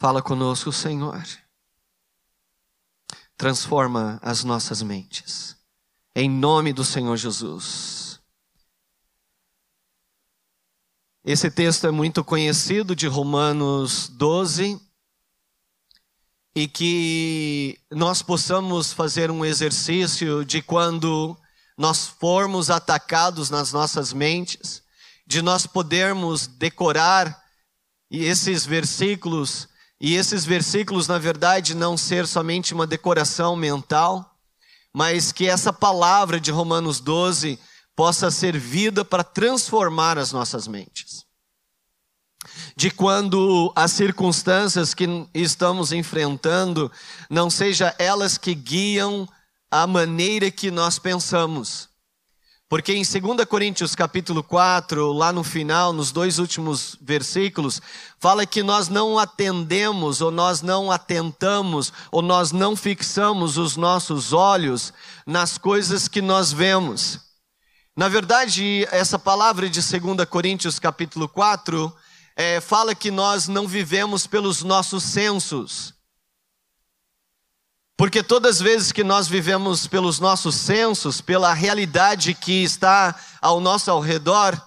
Fala conosco, Senhor. Transforma as nossas mentes. Em nome do Senhor Jesus. Esse texto é muito conhecido de Romanos 12 e que nós possamos fazer um exercício de quando nós formos atacados nas nossas mentes, de nós podermos decorar esses versículos e esses versículos, na verdade, não ser somente uma decoração mental, mas que essa palavra de Romanos 12 possa ser vida para transformar as nossas mentes. De quando as circunstâncias que estamos enfrentando não sejam elas que guiam a maneira que nós pensamos, porque em 2 Coríntios capítulo 4, lá no final, nos dois últimos versículos, fala que nós não atendemos, ou nós não atentamos, ou nós não fixamos os nossos olhos nas coisas que nós vemos. Na verdade, essa palavra de 2 Coríntios capítulo 4 é, fala que nós não vivemos pelos nossos sensos. Porque todas as vezes que nós vivemos pelos nossos sensos, pela realidade que está ao nosso ao redor,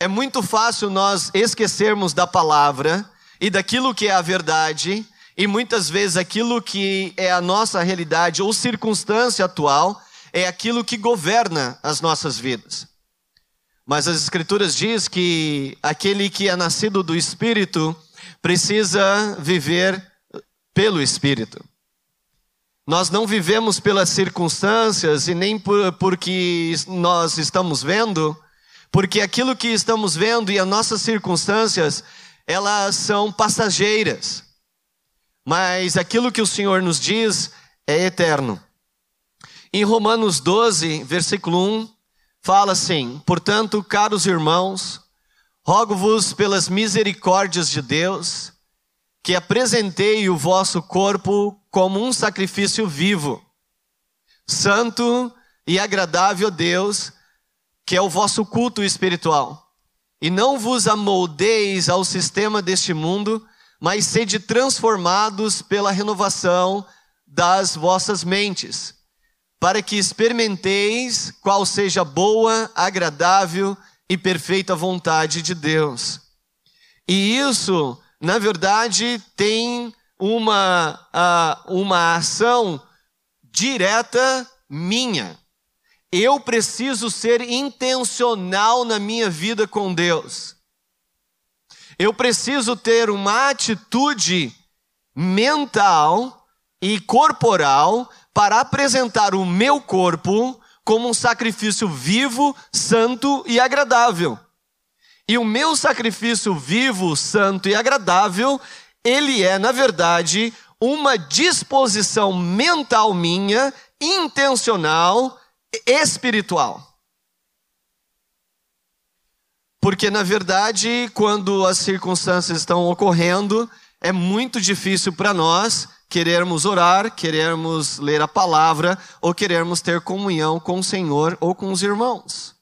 é muito fácil nós esquecermos da palavra e daquilo que é a verdade, e muitas vezes aquilo que é a nossa realidade ou circunstância atual é aquilo que governa as nossas vidas. Mas as escrituras diz que aquele que é nascido do espírito precisa viver pelo espírito. Nós não vivemos pelas circunstâncias e nem por, porque nós estamos vendo, porque aquilo que estamos vendo e as nossas circunstâncias, elas são passageiras. Mas aquilo que o Senhor nos diz é eterno. Em Romanos 12, versículo 1, fala assim: Portanto, caros irmãos, rogo-vos pelas misericórdias de Deus, que apresentei o vosso corpo como um sacrifício vivo, santo e agradável a Deus, que é o vosso culto espiritual. E não vos amoldeis ao sistema deste mundo, mas sede transformados pela renovação das vossas mentes, para que experimenteis qual seja boa, agradável e perfeita vontade de Deus. E isso, na verdade, tem uma, uh, uma ação direta minha. Eu preciso ser intencional na minha vida com Deus. Eu preciso ter uma atitude mental e corporal para apresentar o meu corpo como um sacrifício vivo, santo e agradável. E o meu sacrifício vivo, santo e agradável ele é, na verdade, uma disposição mental minha, intencional, espiritual. Porque, na verdade, quando as circunstâncias estão ocorrendo, é muito difícil para nós querermos orar, querermos ler a palavra ou querermos ter comunhão com o Senhor ou com os irmãos.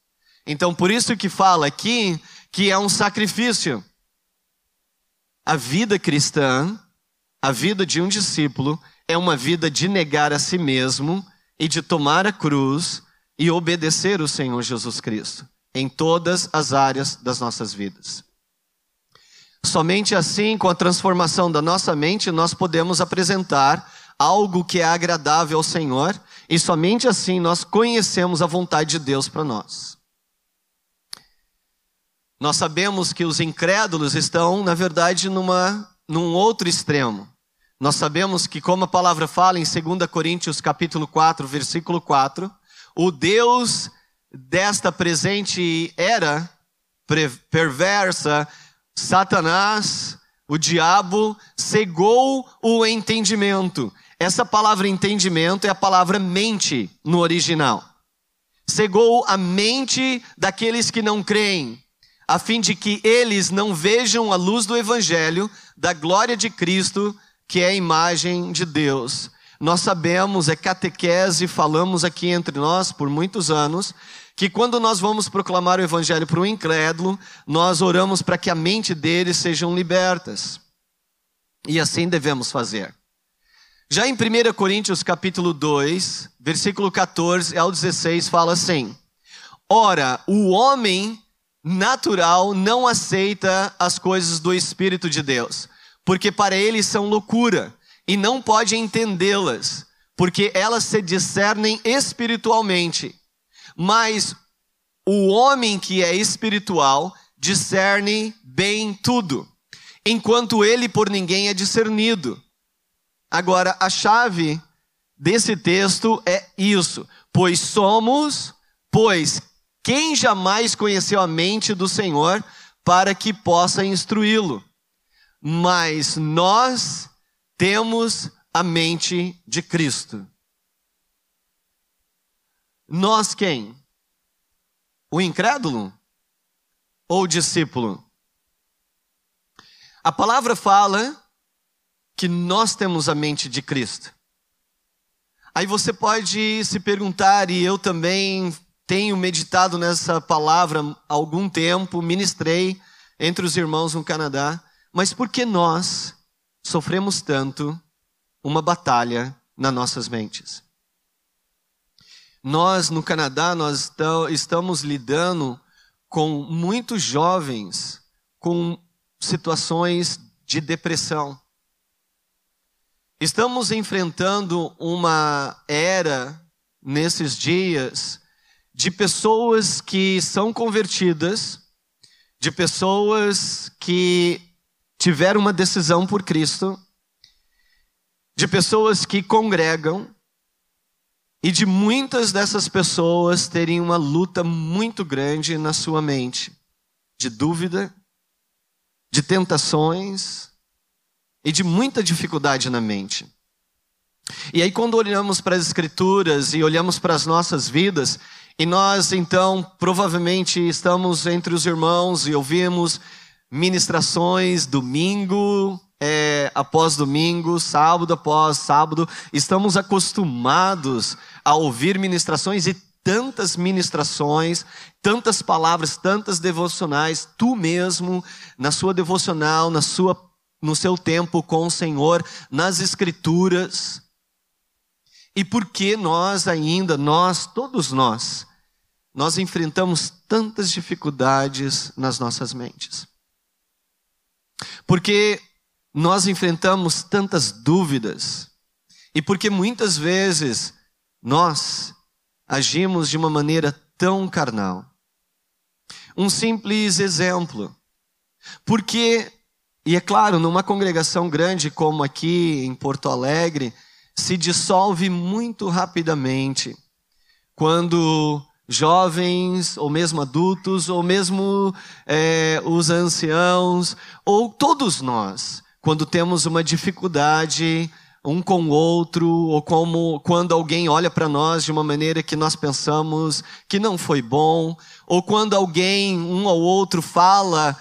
Então, por isso que fala aqui que é um sacrifício. A vida cristã, a vida de um discípulo, é uma vida de negar a si mesmo e de tomar a cruz e obedecer o Senhor Jesus Cristo em todas as áreas das nossas vidas. Somente assim, com a transformação da nossa mente, nós podemos apresentar algo que é agradável ao Senhor, e somente assim nós conhecemos a vontade de Deus para nós. Nós sabemos que os incrédulos estão, na verdade, numa, num outro extremo. Nós sabemos que, como a palavra fala em 2 Coríntios capítulo 4, versículo 4, o Deus desta presente era perversa, Satanás, o diabo, cegou o entendimento. Essa palavra entendimento é a palavra mente no original. Cegou a mente daqueles que não creem a fim de que eles não vejam a luz do Evangelho, da glória de Cristo, que é a imagem de Deus. Nós sabemos, é catequese, falamos aqui entre nós por muitos anos, que quando nós vamos proclamar o Evangelho para o incrédulo, nós oramos para que a mente deles sejam libertas. E assim devemos fazer. Já em 1 Coríntios capítulo 2, versículo 14 ao 16, fala assim: Ora, o homem natural não aceita as coisas do Espírito de Deus, porque para ele são loucura, e não pode entendê-las, porque elas se discernem espiritualmente. Mas o homem que é espiritual discerne bem tudo, enquanto ele por ninguém é discernido. Agora, a chave desse texto é isso: pois somos, pois quem jamais conheceu a mente do Senhor para que possa instruí-lo? Mas nós temos a mente de Cristo. Nós quem? O incrédulo ou o discípulo? A palavra fala que nós temos a mente de Cristo. Aí você pode se perguntar, e eu também tenho meditado nessa palavra há algum tempo, ministrei entre os irmãos no Canadá, mas por que nós sofremos tanto uma batalha nas nossas mentes? Nós no Canadá nós estamos lidando com muitos jovens com situações de depressão. Estamos enfrentando uma era nesses dias de pessoas que são convertidas, de pessoas que tiveram uma decisão por Cristo, de pessoas que congregam, e de muitas dessas pessoas terem uma luta muito grande na sua mente, de dúvida, de tentações, e de muita dificuldade na mente. E aí, quando olhamos para as Escrituras e olhamos para as nossas vidas, e nós então provavelmente estamos entre os irmãos e ouvimos ministrações domingo é, após domingo, sábado após sábado, estamos acostumados a ouvir ministrações e tantas ministrações, tantas palavras, tantas devocionais, tu mesmo, na sua devocional, na sua no seu tempo com o Senhor, nas Escrituras. E por que nós ainda, nós, todos nós, nós enfrentamos tantas dificuldades nas nossas mentes? Porque nós enfrentamos tantas dúvidas e porque muitas vezes nós agimos de uma maneira tão carnal. Um simples exemplo. Porque e é claro, numa congregação grande como aqui em Porto Alegre, se dissolve muito rapidamente quando jovens, ou mesmo adultos, ou mesmo é, os anciãos, ou todos nós, quando temos uma dificuldade um com o outro, ou como quando alguém olha para nós de uma maneira que nós pensamos que não foi bom, ou quando alguém, um ou outro, fala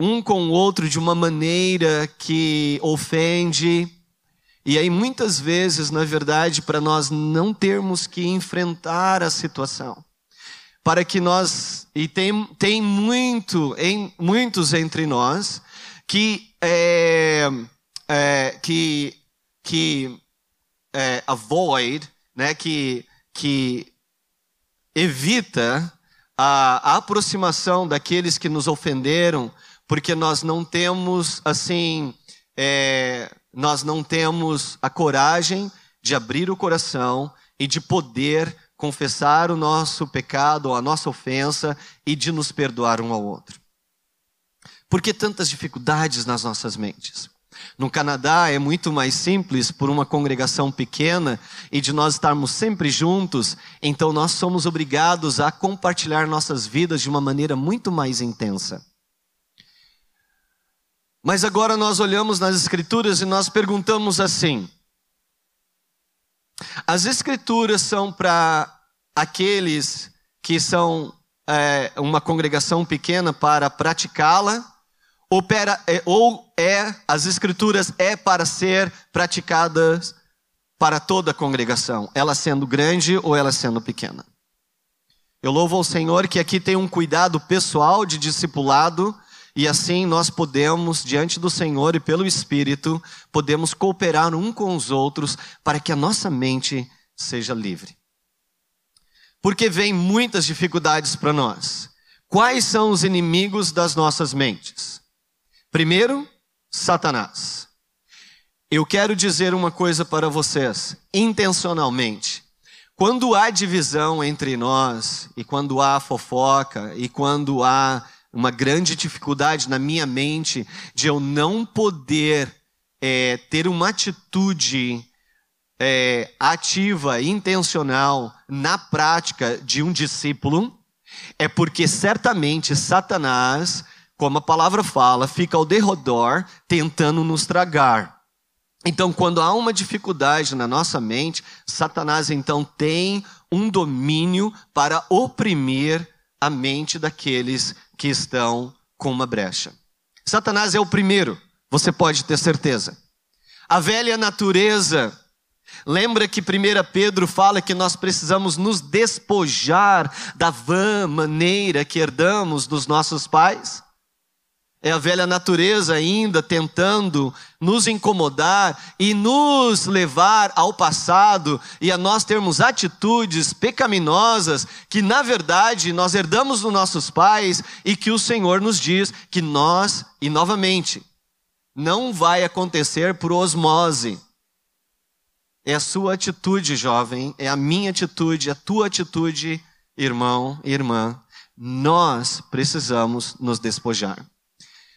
um com o outro de uma maneira que ofende. E aí, muitas vezes, na verdade, para nós não termos que enfrentar a situação, para que nós, e tem, tem muito, em, muitos entre nós, que, é, é, que, que é, avoid, né, que, que evita a, a aproximação daqueles que nos ofenderam, porque nós não temos, assim, é, nós não temos a coragem de abrir o coração e de poder confessar o nosso pecado, a nossa ofensa e de nos perdoar um ao outro. Por que tantas dificuldades nas nossas mentes? No Canadá é muito mais simples por uma congregação pequena e de nós estarmos sempre juntos, então nós somos obrigados a compartilhar nossas vidas de uma maneira muito mais intensa. Mas agora nós olhamos nas Escrituras e nós perguntamos assim: as Escrituras são para aqueles que são é, uma congregação pequena para praticá-la, ou, é, ou é as Escrituras é para ser praticadas para toda a congregação, ela sendo grande ou ela sendo pequena. Eu louvo ao Senhor que aqui tem um cuidado pessoal de discipulado e assim nós podemos, diante do Senhor e pelo Espírito, podemos cooperar um com os outros para que a nossa mente seja livre. Porque vem muitas dificuldades para nós. Quais são os inimigos das nossas mentes? Primeiro, Satanás. Eu quero dizer uma coisa para vocês, intencionalmente. Quando há divisão entre nós, e quando há fofoca, e quando há uma grande dificuldade na minha mente de eu não poder é, ter uma atitude é, ativa, intencional, na prática de um discípulo, é porque certamente Satanás, como a palavra fala, fica ao derredor tentando nos tragar. Então, quando há uma dificuldade na nossa mente, Satanás então tem um domínio para oprimir a mente daqueles que estão com uma brecha. Satanás é o primeiro, você pode ter certeza. A velha natureza, lembra que 1 Pedro fala que nós precisamos nos despojar da vã maneira que herdamos dos nossos pais? É a velha natureza ainda tentando nos incomodar e nos levar ao passado e a nós termos atitudes pecaminosas que, na verdade, nós herdamos dos nossos pais e que o Senhor nos diz que nós, e novamente, não vai acontecer por osmose. É a sua atitude, jovem, é a minha atitude, a tua atitude, irmão e irmã. Nós precisamos nos despojar.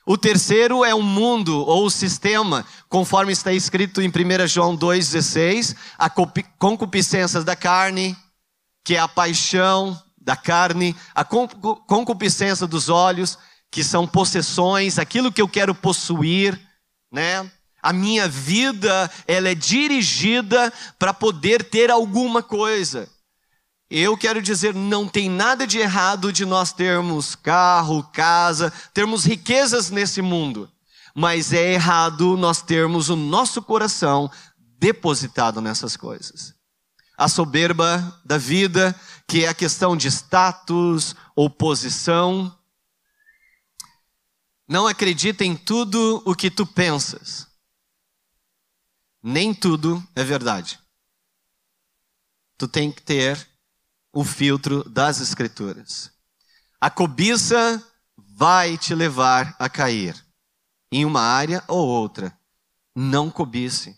O terceiro é o mundo ou o sistema, conforme está escrito em 1 João 2,16, a concupiscência da carne, que é a paixão da carne, a concupiscência dos olhos, que são possessões, aquilo que eu quero possuir, né? A minha vida, ela é dirigida para poder ter alguma coisa. Eu quero dizer, não tem nada de errado de nós termos carro, casa, termos riquezas nesse mundo. Mas é errado nós termos o nosso coração depositado nessas coisas. A soberba da vida, que é a questão de status ou posição. Não acredita em tudo o que tu pensas. Nem tudo é verdade. Tu tem que ter o filtro das Escrituras. A cobiça vai te levar a cair em uma área ou outra. Não cobice.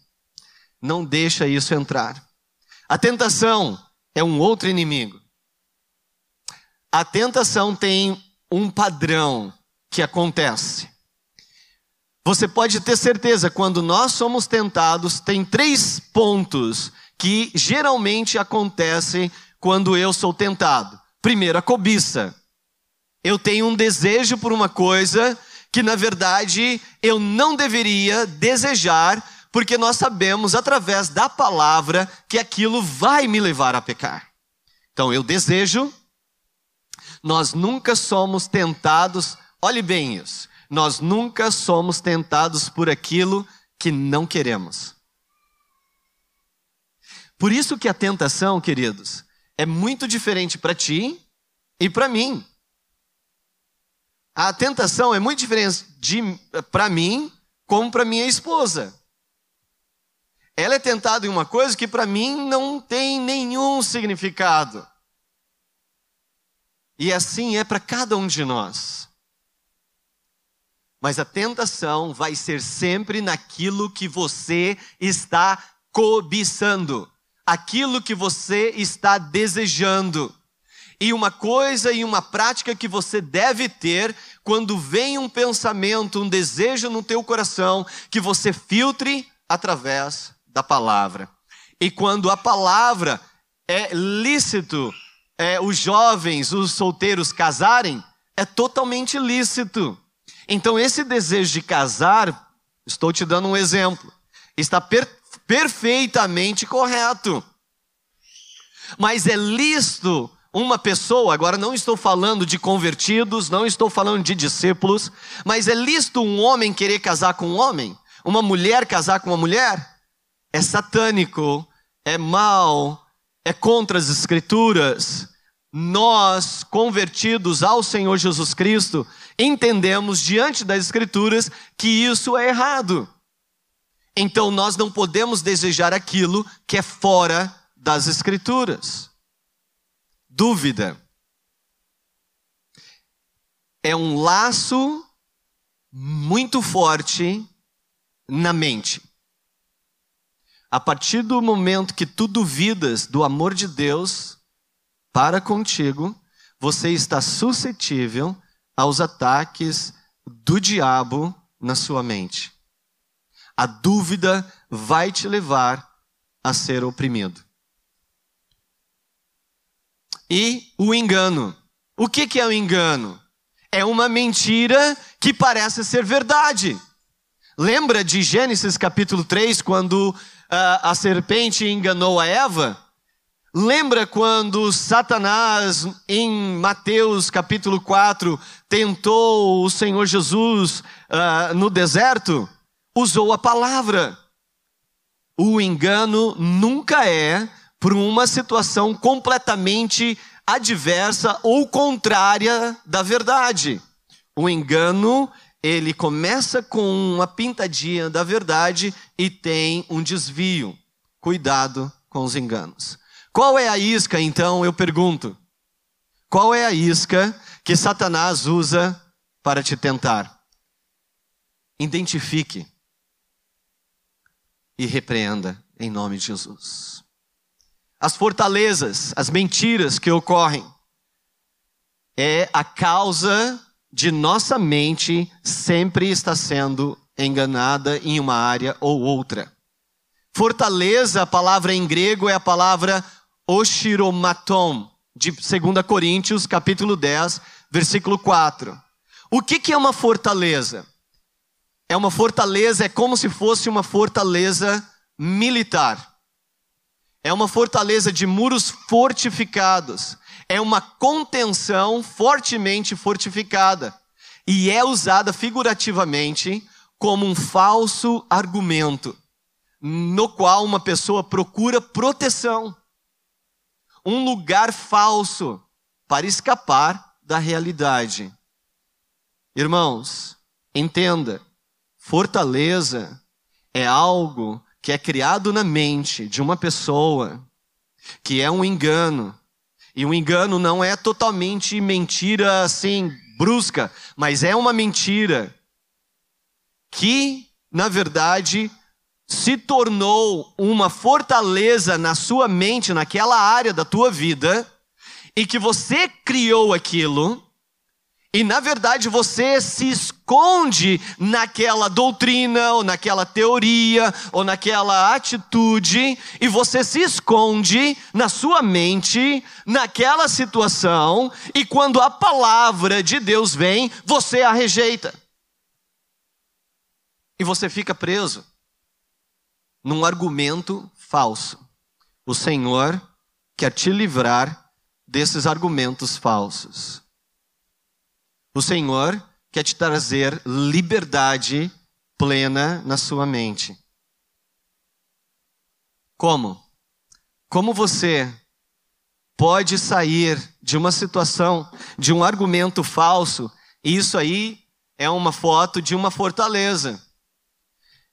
Não deixa isso entrar. A tentação é um outro inimigo. A tentação tem um padrão que acontece. Você pode ter certeza, quando nós somos tentados, tem três pontos que geralmente acontecem quando eu sou tentado? Primeiro, a cobiça. Eu tenho um desejo por uma coisa que, na verdade, eu não deveria desejar, porque nós sabemos através da palavra que aquilo vai me levar a pecar. Então, eu desejo, nós nunca somos tentados, olhe bem isso, nós nunca somos tentados por aquilo que não queremos. Por isso que a tentação, queridos, é muito diferente para ti e para mim. A tentação é muito diferente para mim como para minha esposa. Ela é tentada em uma coisa que para mim não tem nenhum significado. E assim é para cada um de nós. Mas a tentação vai ser sempre naquilo que você está cobiçando aquilo que você está desejando. E uma coisa e uma prática que você deve ter quando vem um pensamento, um desejo no teu coração, que você filtre através da palavra. E quando a palavra é lícito, é, os jovens, os solteiros casarem, é totalmente lícito. Então, esse desejo de casar, estou te dando um exemplo, está per perfeitamente correto. Mas é lícito uma pessoa, agora não estou falando de convertidos, não estou falando de discípulos, mas é lícito um homem querer casar com um homem? Uma mulher casar com uma mulher? É satânico, é mal, é contra as escrituras. Nós, convertidos ao Senhor Jesus Cristo, entendemos diante das Escrituras que isso é errado. Então nós não podemos desejar aquilo que é fora das Escrituras. Dúvida. É um laço muito forte na mente. A partir do momento que tu duvidas do amor de Deus para contigo, você está suscetível aos ataques do diabo na sua mente. A dúvida vai te levar a ser oprimido. E o engano. O que, é o engano? É uma mentira que parece ser verdade. Lembra de Gênesis capítulo 3, quando uh, a serpente enganou a Eva? Lembra quando Satanás, em Mateus capítulo 4, tentou o Senhor Jesus uh, no deserto? Usou a palavra. O engano nunca é por uma situação completamente adversa ou contrária da verdade. O engano ele começa com uma pintadinha da verdade e tem um desvio. Cuidado com os enganos. Qual é a isca, então, eu pergunto? Qual é a isca que Satanás usa para te tentar? Identifique e repreenda em nome de Jesus. As fortalezas, as mentiras que ocorrem, é a causa de nossa mente sempre está sendo enganada em uma área ou outra. Fortaleza, a palavra em grego é a palavra oshiromaton, de 2 Coríntios, capítulo 10, versículo 4. O que, que é uma fortaleza? É uma fortaleza, é como se fosse uma fortaleza militar. É uma fortaleza de muros fortificados é uma contenção fortemente fortificada e é usada figurativamente como um falso argumento, no qual uma pessoa procura proteção, um lugar falso para escapar da realidade. Irmãos, entenda, fortaleza é algo que é criado na mente de uma pessoa, que é um engano, e o engano não é totalmente mentira assim, brusca, mas é uma mentira que, na verdade, se tornou uma fortaleza na sua mente, naquela área da tua vida, e que você criou aquilo, e na verdade você se esconde naquela doutrina, ou naquela teoria, ou naquela atitude, e você se esconde na sua mente, naquela situação, e quando a palavra de Deus vem, você a rejeita. E você fica preso num argumento falso. O Senhor quer te livrar desses argumentos falsos. O Senhor quer te trazer liberdade plena na sua mente. Como? Como você pode sair de uma situação, de um argumento falso, e isso aí é uma foto de uma fortaleza.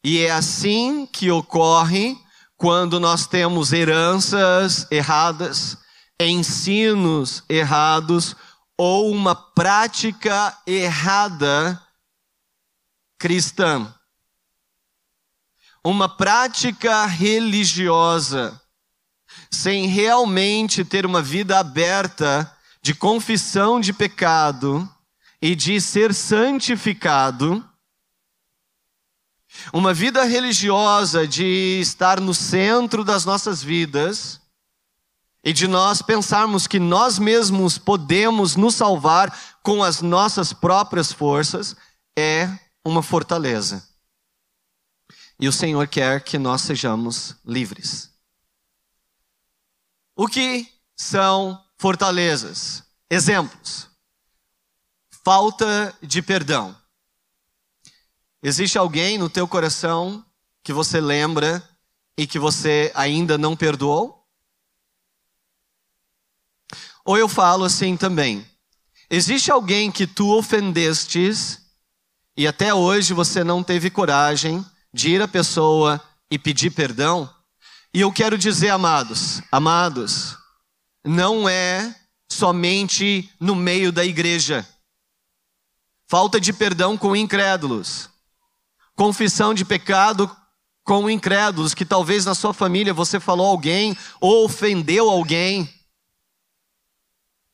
E é assim que ocorre quando nós temos heranças erradas, ensinos errados, ou uma prática errada cristã. Uma prática religiosa, sem realmente ter uma vida aberta de confissão de pecado e de ser santificado. Uma vida religiosa de estar no centro das nossas vidas e de nós pensarmos que nós mesmos podemos nos salvar com as nossas próprias forças, é uma fortaleza. E o Senhor quer que nós sejamos livres. O que são fortalezas? Exemplos. Falta de perdão. Existe alguém no teu coração que você lembra e que você ainda não perdoou? Ou eu falo assim também: Existe alguém que tu ofendestes e até hoje você não teve coragem de ir à pessoa e pedir perdão? E eu quero dizer, amados, amados, não é somente no meio da igreja. Falta de perdão com incrédulos. Confissão de pecado com incrédulos, que talvez na sua família você falou alguém ou ofendeu alguém.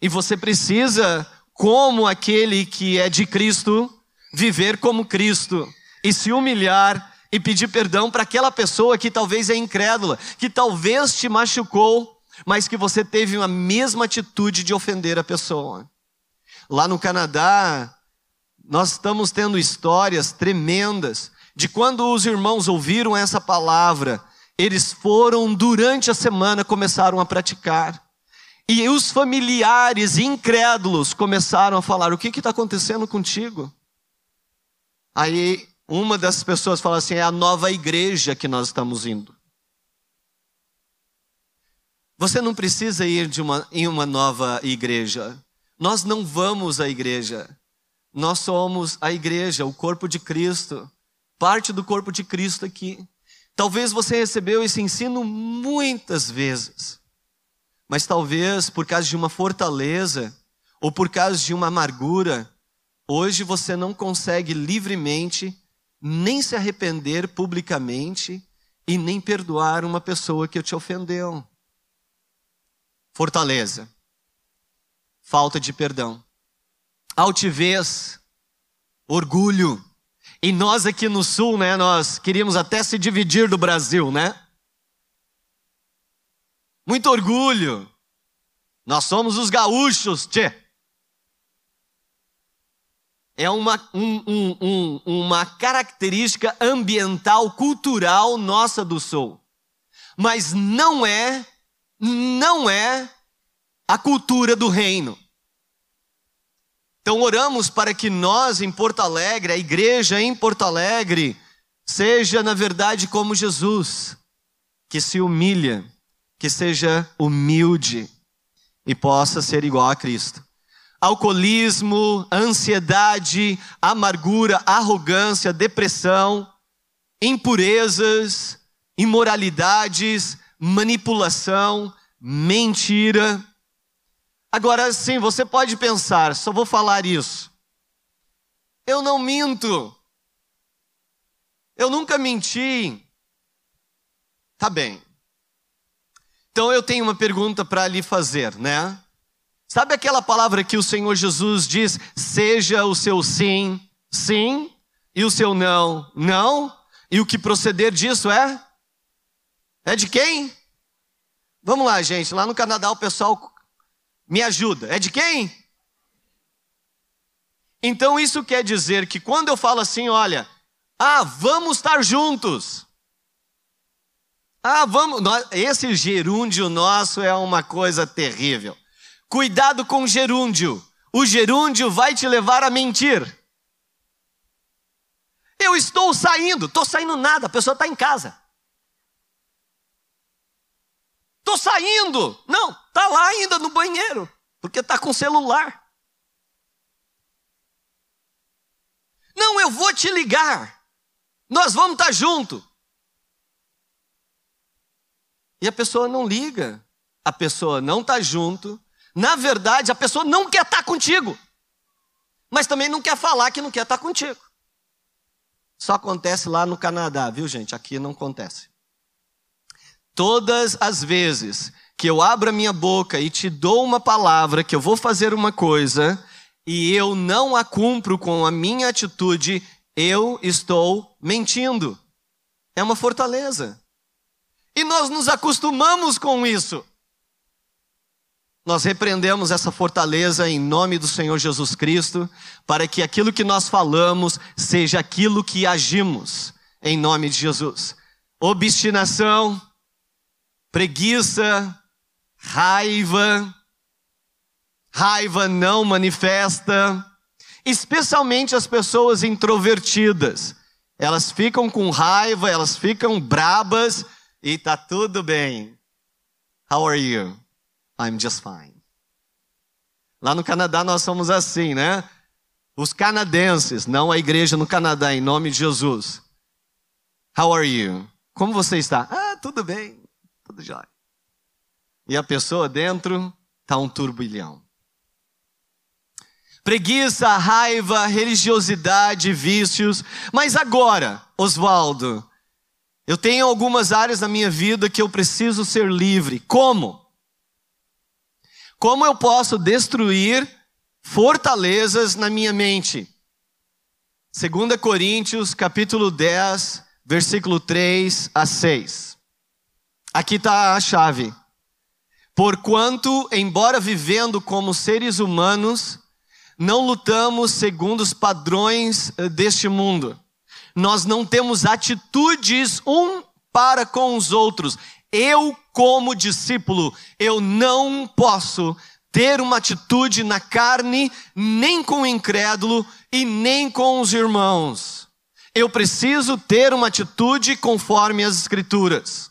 E você precisa, como aquele que é de Cristo, viver como Cristo e se humilhar e pedir perdão para aquela pessoa que talvez é incrédula, que talvez te machucou, mas que você teve a mesma atitude de ofender a pessoa. Lá no Canadá, nós estamos tendo histórias tremendas de quando os irmãos ouviram essa palavra, eles foram durante a semana começaram a praticar. E os familiares incrédulos começaram a falar: o que está acontecendo contigo? Aí uma das pessoas fala assim: é a nova igreja que nós estamos indo. Você não precisa ir uma, em uma nova igreja. Nós não vamos à igreja. Nós somos a igreja, o corpo de Cristo. Parte do corpo de Cristo aqui. Talvez você recebeu esse ensino muitas vezes. Mas talvez por causa de uma fortaleza ou por causa de uma amargura, hoje você não consegue livremente nem se arrepender publicamente e nem perdoar uma pessoa que te ofendeu. Fortaleza. Falta de perdão. Altivez. Orgulho. E nós aqui no sul, né, nós queríamos até se dividir do Brasil, né? Muito orgulho. Nós somos os gaúchos, tchê é uma, um, um, um, uma característica ambiental, cultural nossa do Sul. Mas não é, não é a cultura do reino. Então oramos para que nós em Porto Alegre, a igreja em Porto Alegre, seja na verdade como Jesus, que se humilha, que seja humilde e possa ser igual a Cristo alcoolismo, ansiedade, amargura, arrogância, depressão, impurezas, imoralidades, manipulação, mentira. Agora sim, você pode pensar, só vou falar isso. Eu não minto. Eu nunca menti. Tá bem. Então eu tenho uma pergunta para lhe fazer, né? Sabe aquela palavra que o Senhor Jesus diz: seja o seu sim, sim, e o seu não, não? E o que proceder disso é? É de quem? Vamos lá, gente. Lá no Canadá o pessoal me ajuda. É de quem? Então isso quer dizer que quando eu falo assim, olha, ah, vamos estar juntos. Ah, vamos. Esse gerúndio nosso é uma coisa terrível. Cuidado com o gerúndio. O gerúndio vai te levar a mentir. Eu estou saindo, estou saindo nada, a pessoa está em casa. Estou saindo. Não, está lá ainda no banheiro, porque está com celular. Não, eu vou te ligar. Nós vamos estar tá junto. E a pessoa não liga. A pessoa não está junto, na verdade, a pessoa não quer estar contigo, mas também não quer falar que não quer estar contigo. Só acontece lá no Canadá, viu, gente? Aqui não acontece. Todas as vezes que eu abro a minha boca e te dou uma palavra que eu vou fazer uma coisa e eu não a cumpro com a minha atitude, eu estou mentindo. É uma fortaleza. E nós nos acostumamos com isso. Nós repreendemos essa fortaleza em nome do Senhor Jesus Cristo, para que aquilo que nós falamos seja aquilo que agimos, em nome de Jesus. Obstinação, preguiça, raiva, raiva não manifesta, especialmente as pessoas introvertidas. Elas ficam com raiva, elas ficam brabas e tá tudo bem. How are you? I'm just fine. Lá no Canadá nós somos assim, né? Os canadenses, não a igreja no Canadá, em nome de Jesus. How are you? Como você está? Ah, tudo bem, tudo jóia. E a pessoa dentro está um turbilhão. Preguiça, raiva, religiosidade, vícios. Mas agora, Oswaldo, eu tenho algumas áreas na minha vida que eu preciso ser livre. Como? Como eu posso destruir fortalezas na minha mente? 2 Coríntios, capítulo 10, versículo 3 a 6. Aqui está a chave. Porquanto, embora vivendo como seres humanos, não lutamos segundo os padrões eh, deste mundo. Nós não temos atitudes um para com os outros. Eu, como discípulo, eu não posso ter uma atitude na carne, nem com o incrédulo e nem com os irmãos. Eu preciso ter uma atitude conforme as Escrituras.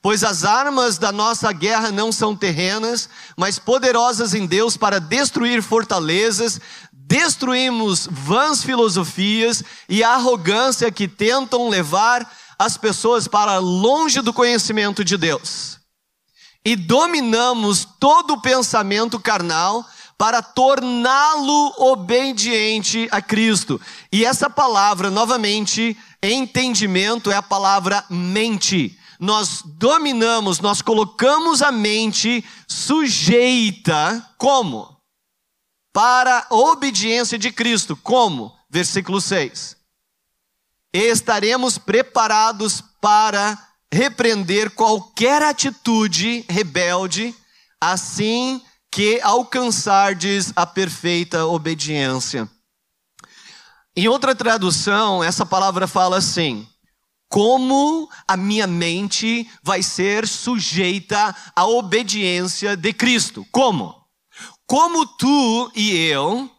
Pois as armas da nossa guerra não são terrenas, mas poderosas em Deus para destruir fortalezas, destruímos vãs filosofias e a arrogância que tentam levar as pessoas para longe do conhecimento de Deus. E dominamos todo o pensamento carnal para torná-lo obediente a Cristo. E essa palavra, novamente, entendimento é a palavra mente. Nós dominamos, nós colocamos a mente sujeita como? Para a obediência de Cristo. Como? Versículo 6. Estaremos preparados para repreender qualquer atitude rebelde, assim que alcançardes a perfeita obediência. Em outra tradução, essa palavra fala assim: como a minha mente vai ser sujeita à obediência de Cristo? Como? Como tu e eu,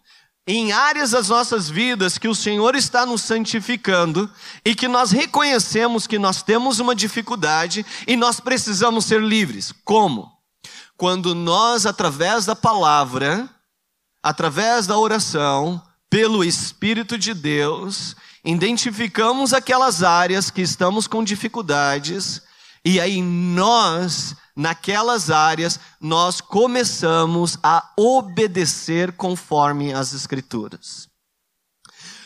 em áreas das nossas vidas que o Senhor está nos santificando e que nós reconhecemos que nós temos uma dificuldade e nós precisamos ser livres. Como? quando nós, através da palavra, através da oração, pelo Espírito de Deus, identificamos aquelas áreas que estamos com dificuldades, e aí nós, naquelas áreas, nós começamos a obedecer conforme as Escrituras.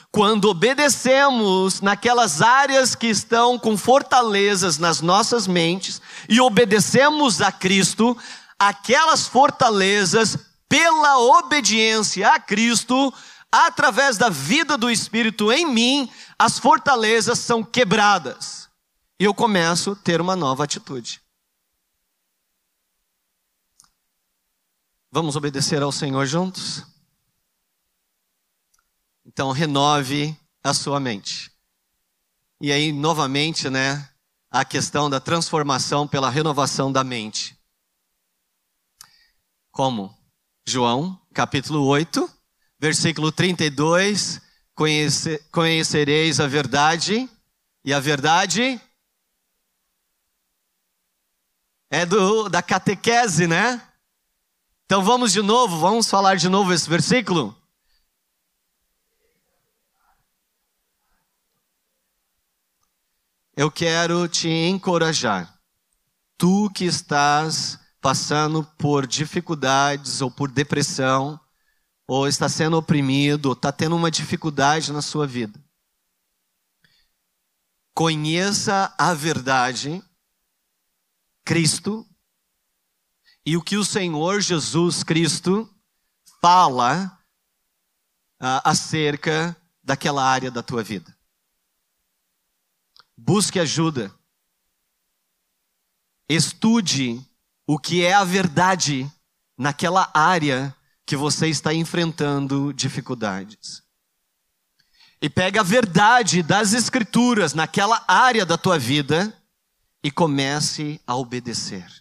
Quando obedecemos naquelas áreas que estão com fortalezas nas nossas mentes e obedecemos a Cristo, aquelas fortalezas pela obediência a Cristo, através da vida do Espírito em mim, as fortalezas são quebradas. E eu começo a ter uma nova atitude. Vamos obedecer ao Senhor juntos? Então, renove a sua mente. E aí, novamente, né, a questão da transformação pela renovação da mente. Como? João, capítulo 8, versículo 32. Conhece, conhecereis a verdade, e a verdade é do, da catequese, né? Então vamos de novo, vamos falar de novo esse versículo? Eu quero te encorajar, tu que estás passando por dificuldades ou por depressão, ou está sendo oprimido, ou está tendo uma dificuldade na sua vida. Conheça a verdade, Cristo, e o que o Senhor Jesus Cristo fala uh, acerca daquela área da tua vida. Busque ajuda. Estude o que é a verdade naquela área que você está enfrentando dificuldades. E pega a verdade das Escrituras naquela área da tua vida e comece a obedecer.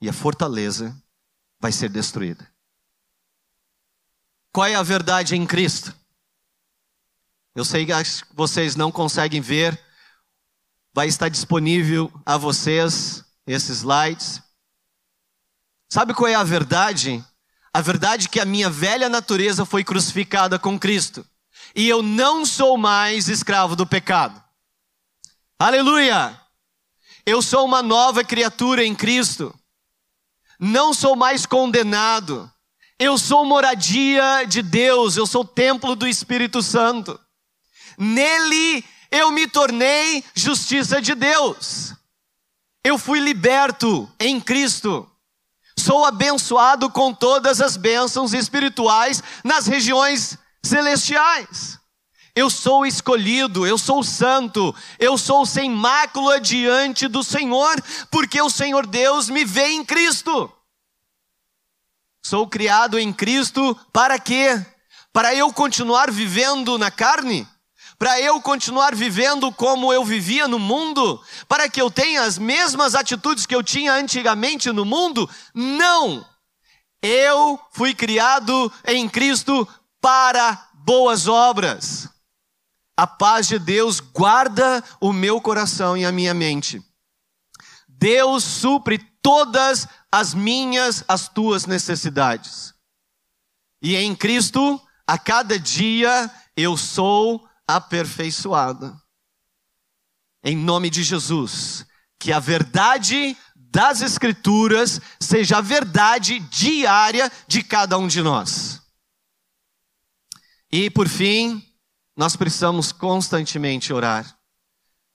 E a fortaleza vai ser destruída. Qual é a verdade em Cristo? Eu sei que vocês não conseguem ver, vai estar disponível a vocês esses slides. Sabe qual é a verdade? A verdade é que a minha velha natureza foi crucificada com Cristo. E eu não sou mais escravo do pecado. Aleluia! Eu sou uma nova criatura em Cristo. Não sou mais condenado. Eu sou moradia de Deus, eu sou templo do Espírito Santo. Nele eu me tornei justiça de Deus. Eu fui liberto em Cristo. Sou abençoado com todas as bênçãos espirituais nas regiões celestiais. Eu sou escolhido, eu sou santo, eu sou sem mácula diante do Senhor, porque o Senhor Deus me vê em Cristo. Sou criado em Cristo para quê? Para eu continuar vivendo na carne? Para eu continuar vivendo como eu vivia no mundo? Para que eu tenha as mesmas atitudes que eu tinha antigamente no mundo? Não! Eu fui criado em Cristo para boas obras. A paz de Deus guarda o meu coração e a minha mente. Deus supre todas as minhas, as tuas necessidades. E em Cristo, a cada dia eu sou aperfeiçoado. Em nome de Jesus, que a verdade das Escrituras seja a verdade diária de cada um de nós. E por fim, nós precisamos constantemente orar.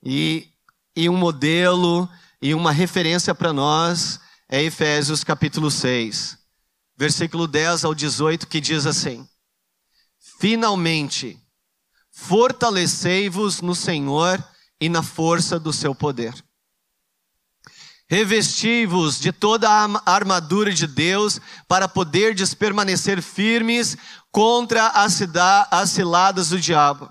E, e um modelo e uma referência para nós é Efésios capítulo 6, versículo 10 ao 18, que diz assim: Finalmente, fortalecei-vos no Senhor e na força do seu poder. Revesti-vos de toda a armadura de Deus para poderdes permanecer firmes contra as ciladas do diabo.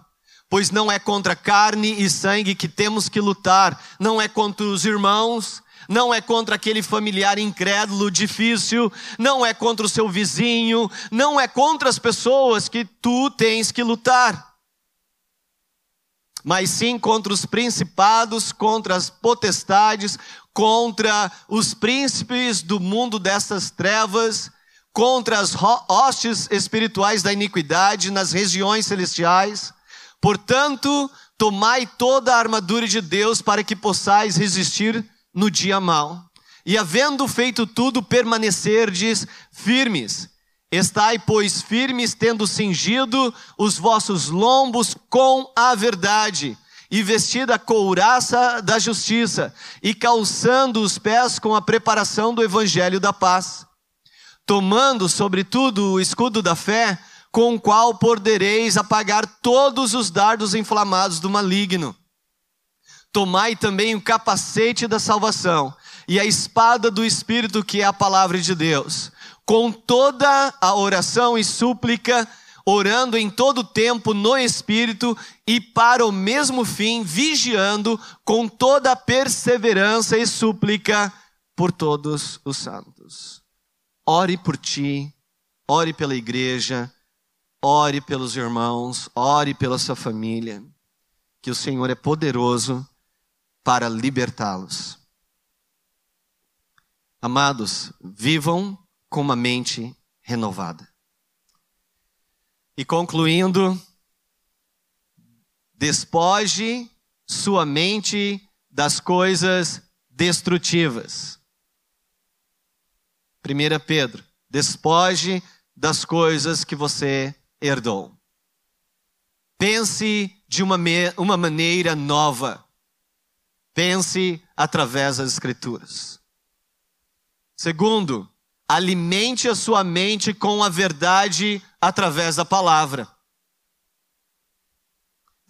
Pois não é contra carne e sangue que temos que lutar, não é contra os irmãos, não é contra aquele familiar incrédulo, difícil, não é contra o seu vizinho, não é contra as pessoas que tu tens que lutar mas sim contra os principados, contra as potestades, contra os príncipes do mundo dessas trevas, contra as hostes espirituais da iniquidade nas regiões celestiais. Portanto, tomai toda a armadura de Deus para que possais resistir no dia mau. E havendo feito tudo, permanecerdes firmes. Estai, pois, firmes, tendo cingido os vossos lombos com a verdade, e vestida a couraça da justiça, e calçando os pés com a preparação do evangelho da paz. Tomando, sobretudo, o escudo da fé, com o qual podereis apagar todos os dardos inflamados do maligno. Tomai também o capacete da salvação e a espada do Espírito, que é a palavra de Deus com toda a oração e súplica, orando em todo tempo no Espírito e para o mesmo fim, vigiando com toda a perseverança e súplica por todos os santos. Ore por ti, ore pela igreja, ore pelos irmãos, ore pela sua família, que o Senhor é poderoso para libertá-los. Amados, vivam com uma mente renovada. E concluindo, despoje sua mente das coisas destrutivas. 1 Pedro, despoje das coisas que você herdou. Pense de uma, uma maneira nova. Pense através das Escrituras. Segundo, Alimente a sua mente com a verdade através da palavra.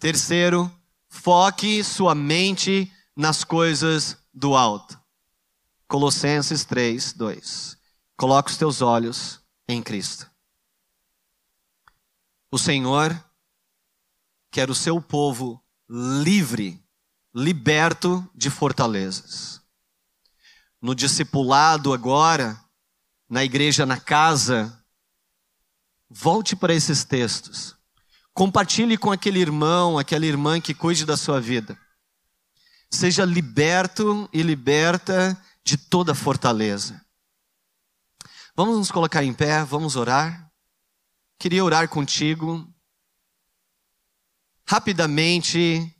Terceiro, foque sua mente nas coisas do alto. Colossenses 3, 2. Coloque os teus olhos em Cristo. O Senhor quer o seu povo livre, liberto de fortalezas. No discipulado agora, na igreja, na casa, volte para esses textos. Compartilhe com aquele irmão, aquela irmã que cuide da sua vida. Seja liberto e liberta de toda fortaleza. Vamos nos colocar em pé, vamos orar. Queria orar contigo. Rapidamente,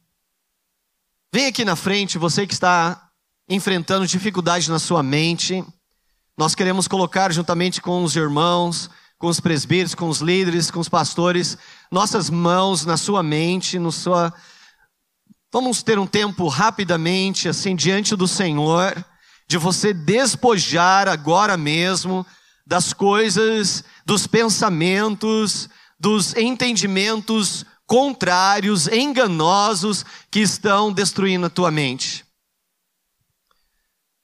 vem aqui na frente, você que está enfrentando dificuldade na sua mente. Nós queremos colocar juntamente com os irmãos, com os presbíteros, com os líderes, com os pastores, nossas mãos na sua mente, no sua Vamos ter um tempo rapidamente assim diante do Senhor, de você despojar agora mesmo das coisas, dos pensamentos, dos entendimentos contrários, enganosos que estão destruindo a tua mente.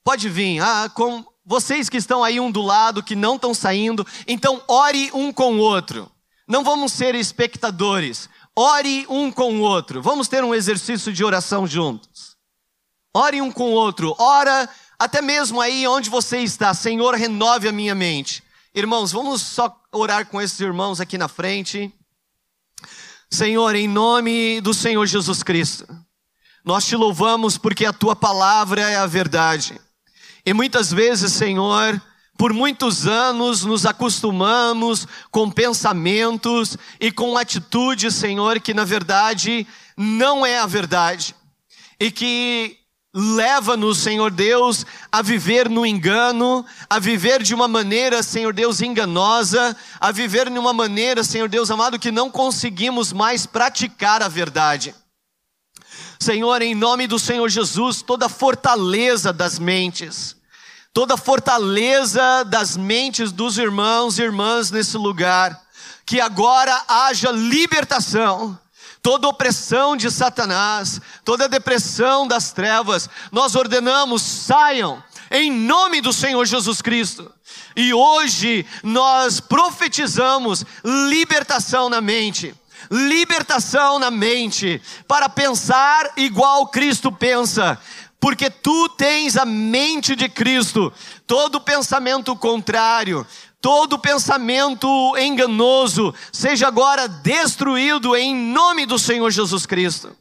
Pode vir, ah, com vocês que estão aí um do lado, que não estão saindo, então ore um com o outro. Não vamos ser espectadores. Ore um com o outro. Vamos ter um exercício de oração juntos. Ore um com o outro. Ora até mesmo aí onde você está. Senhor, renove a minha mente. Irmãos, vamos só orar com esses irmãos aqui na frente. Senhor, em nome do Senhor Jesus Cristo, nós te louvamos porque a tua palavra é a verdade. E muitas vezes, Senhor, por muitos anos nos acostumamos com pensamentos e com atitudes, Senhor, que na verdade não é a verdade. E que leva-nos, Senhor Deus, a viver no engano, a viver de uma maneira, Senhor Deus, enganosa, a viver de uma maneira, Senhor Deus amado, que não conseguimos mais praticar a verdade. Senhor, em nome do Senhor Jesus, toda fortaleza das mentes, toda fortaleza das mentes dos irmãos e irmãs nesse lugar, que agora haja libertação, toda opressão de Satanás, toda depressão das trevas, nós ordenamos, saiam, em nome do Senhor Jesus Cristo. E hoje nós profetizamos libertação na mente libertação na mente, para pensar igual Cristo pensa, porque tu tens a mente de Cristo. Todo pensamento contrário, todo pensamento enganoso, seja agora destruído em nome do Senhor Jesus Cristo.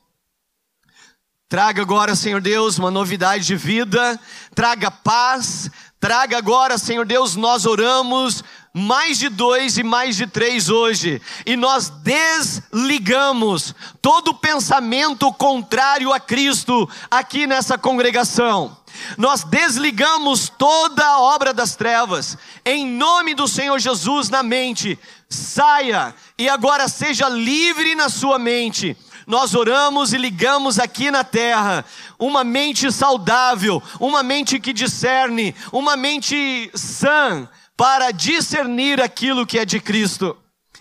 Traga agora, Senhor Deus, uma novidade de vida, traga paz, traga agora, Senhor Deus, nós oramos mais de dois e mais de três hoje, e nós desligamos todo pensamento contrário a Cristo aqui nessa congregação. Nós desligamos toda a obra das trevas, em nome do Senhor Jesus na mente, saia e agora seja livre na sua mente. Nós oramos e ligamos aqui na terra uma mente saudável, uma mente que discerne, uma mente sã, para discernir aquilo que é de Cristo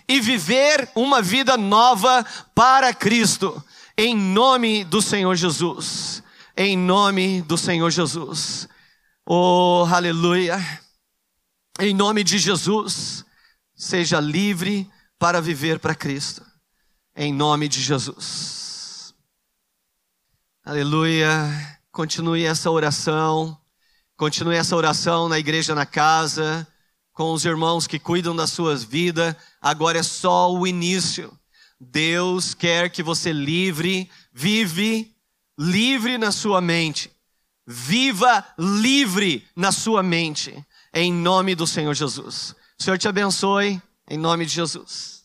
e viver uma vida nova para Cristo, em nome do Senhor Jesus. Em nome do Senhor Jesus. Oh, aleluia. Em nome de Jesus, seja livre para viver para Cristo. Em nome de Jesus. Aleluia. Continue essa oração. Continue essa oração na igreja, na casa com os irmãos que cuidam das suas vidas, agora é só o início. Deus quer que você livre, vive livre na sua mente. Viva livre na sua mente, em nome do Senhor Jesus. O Senhor te abençoe, em nome de Jesus.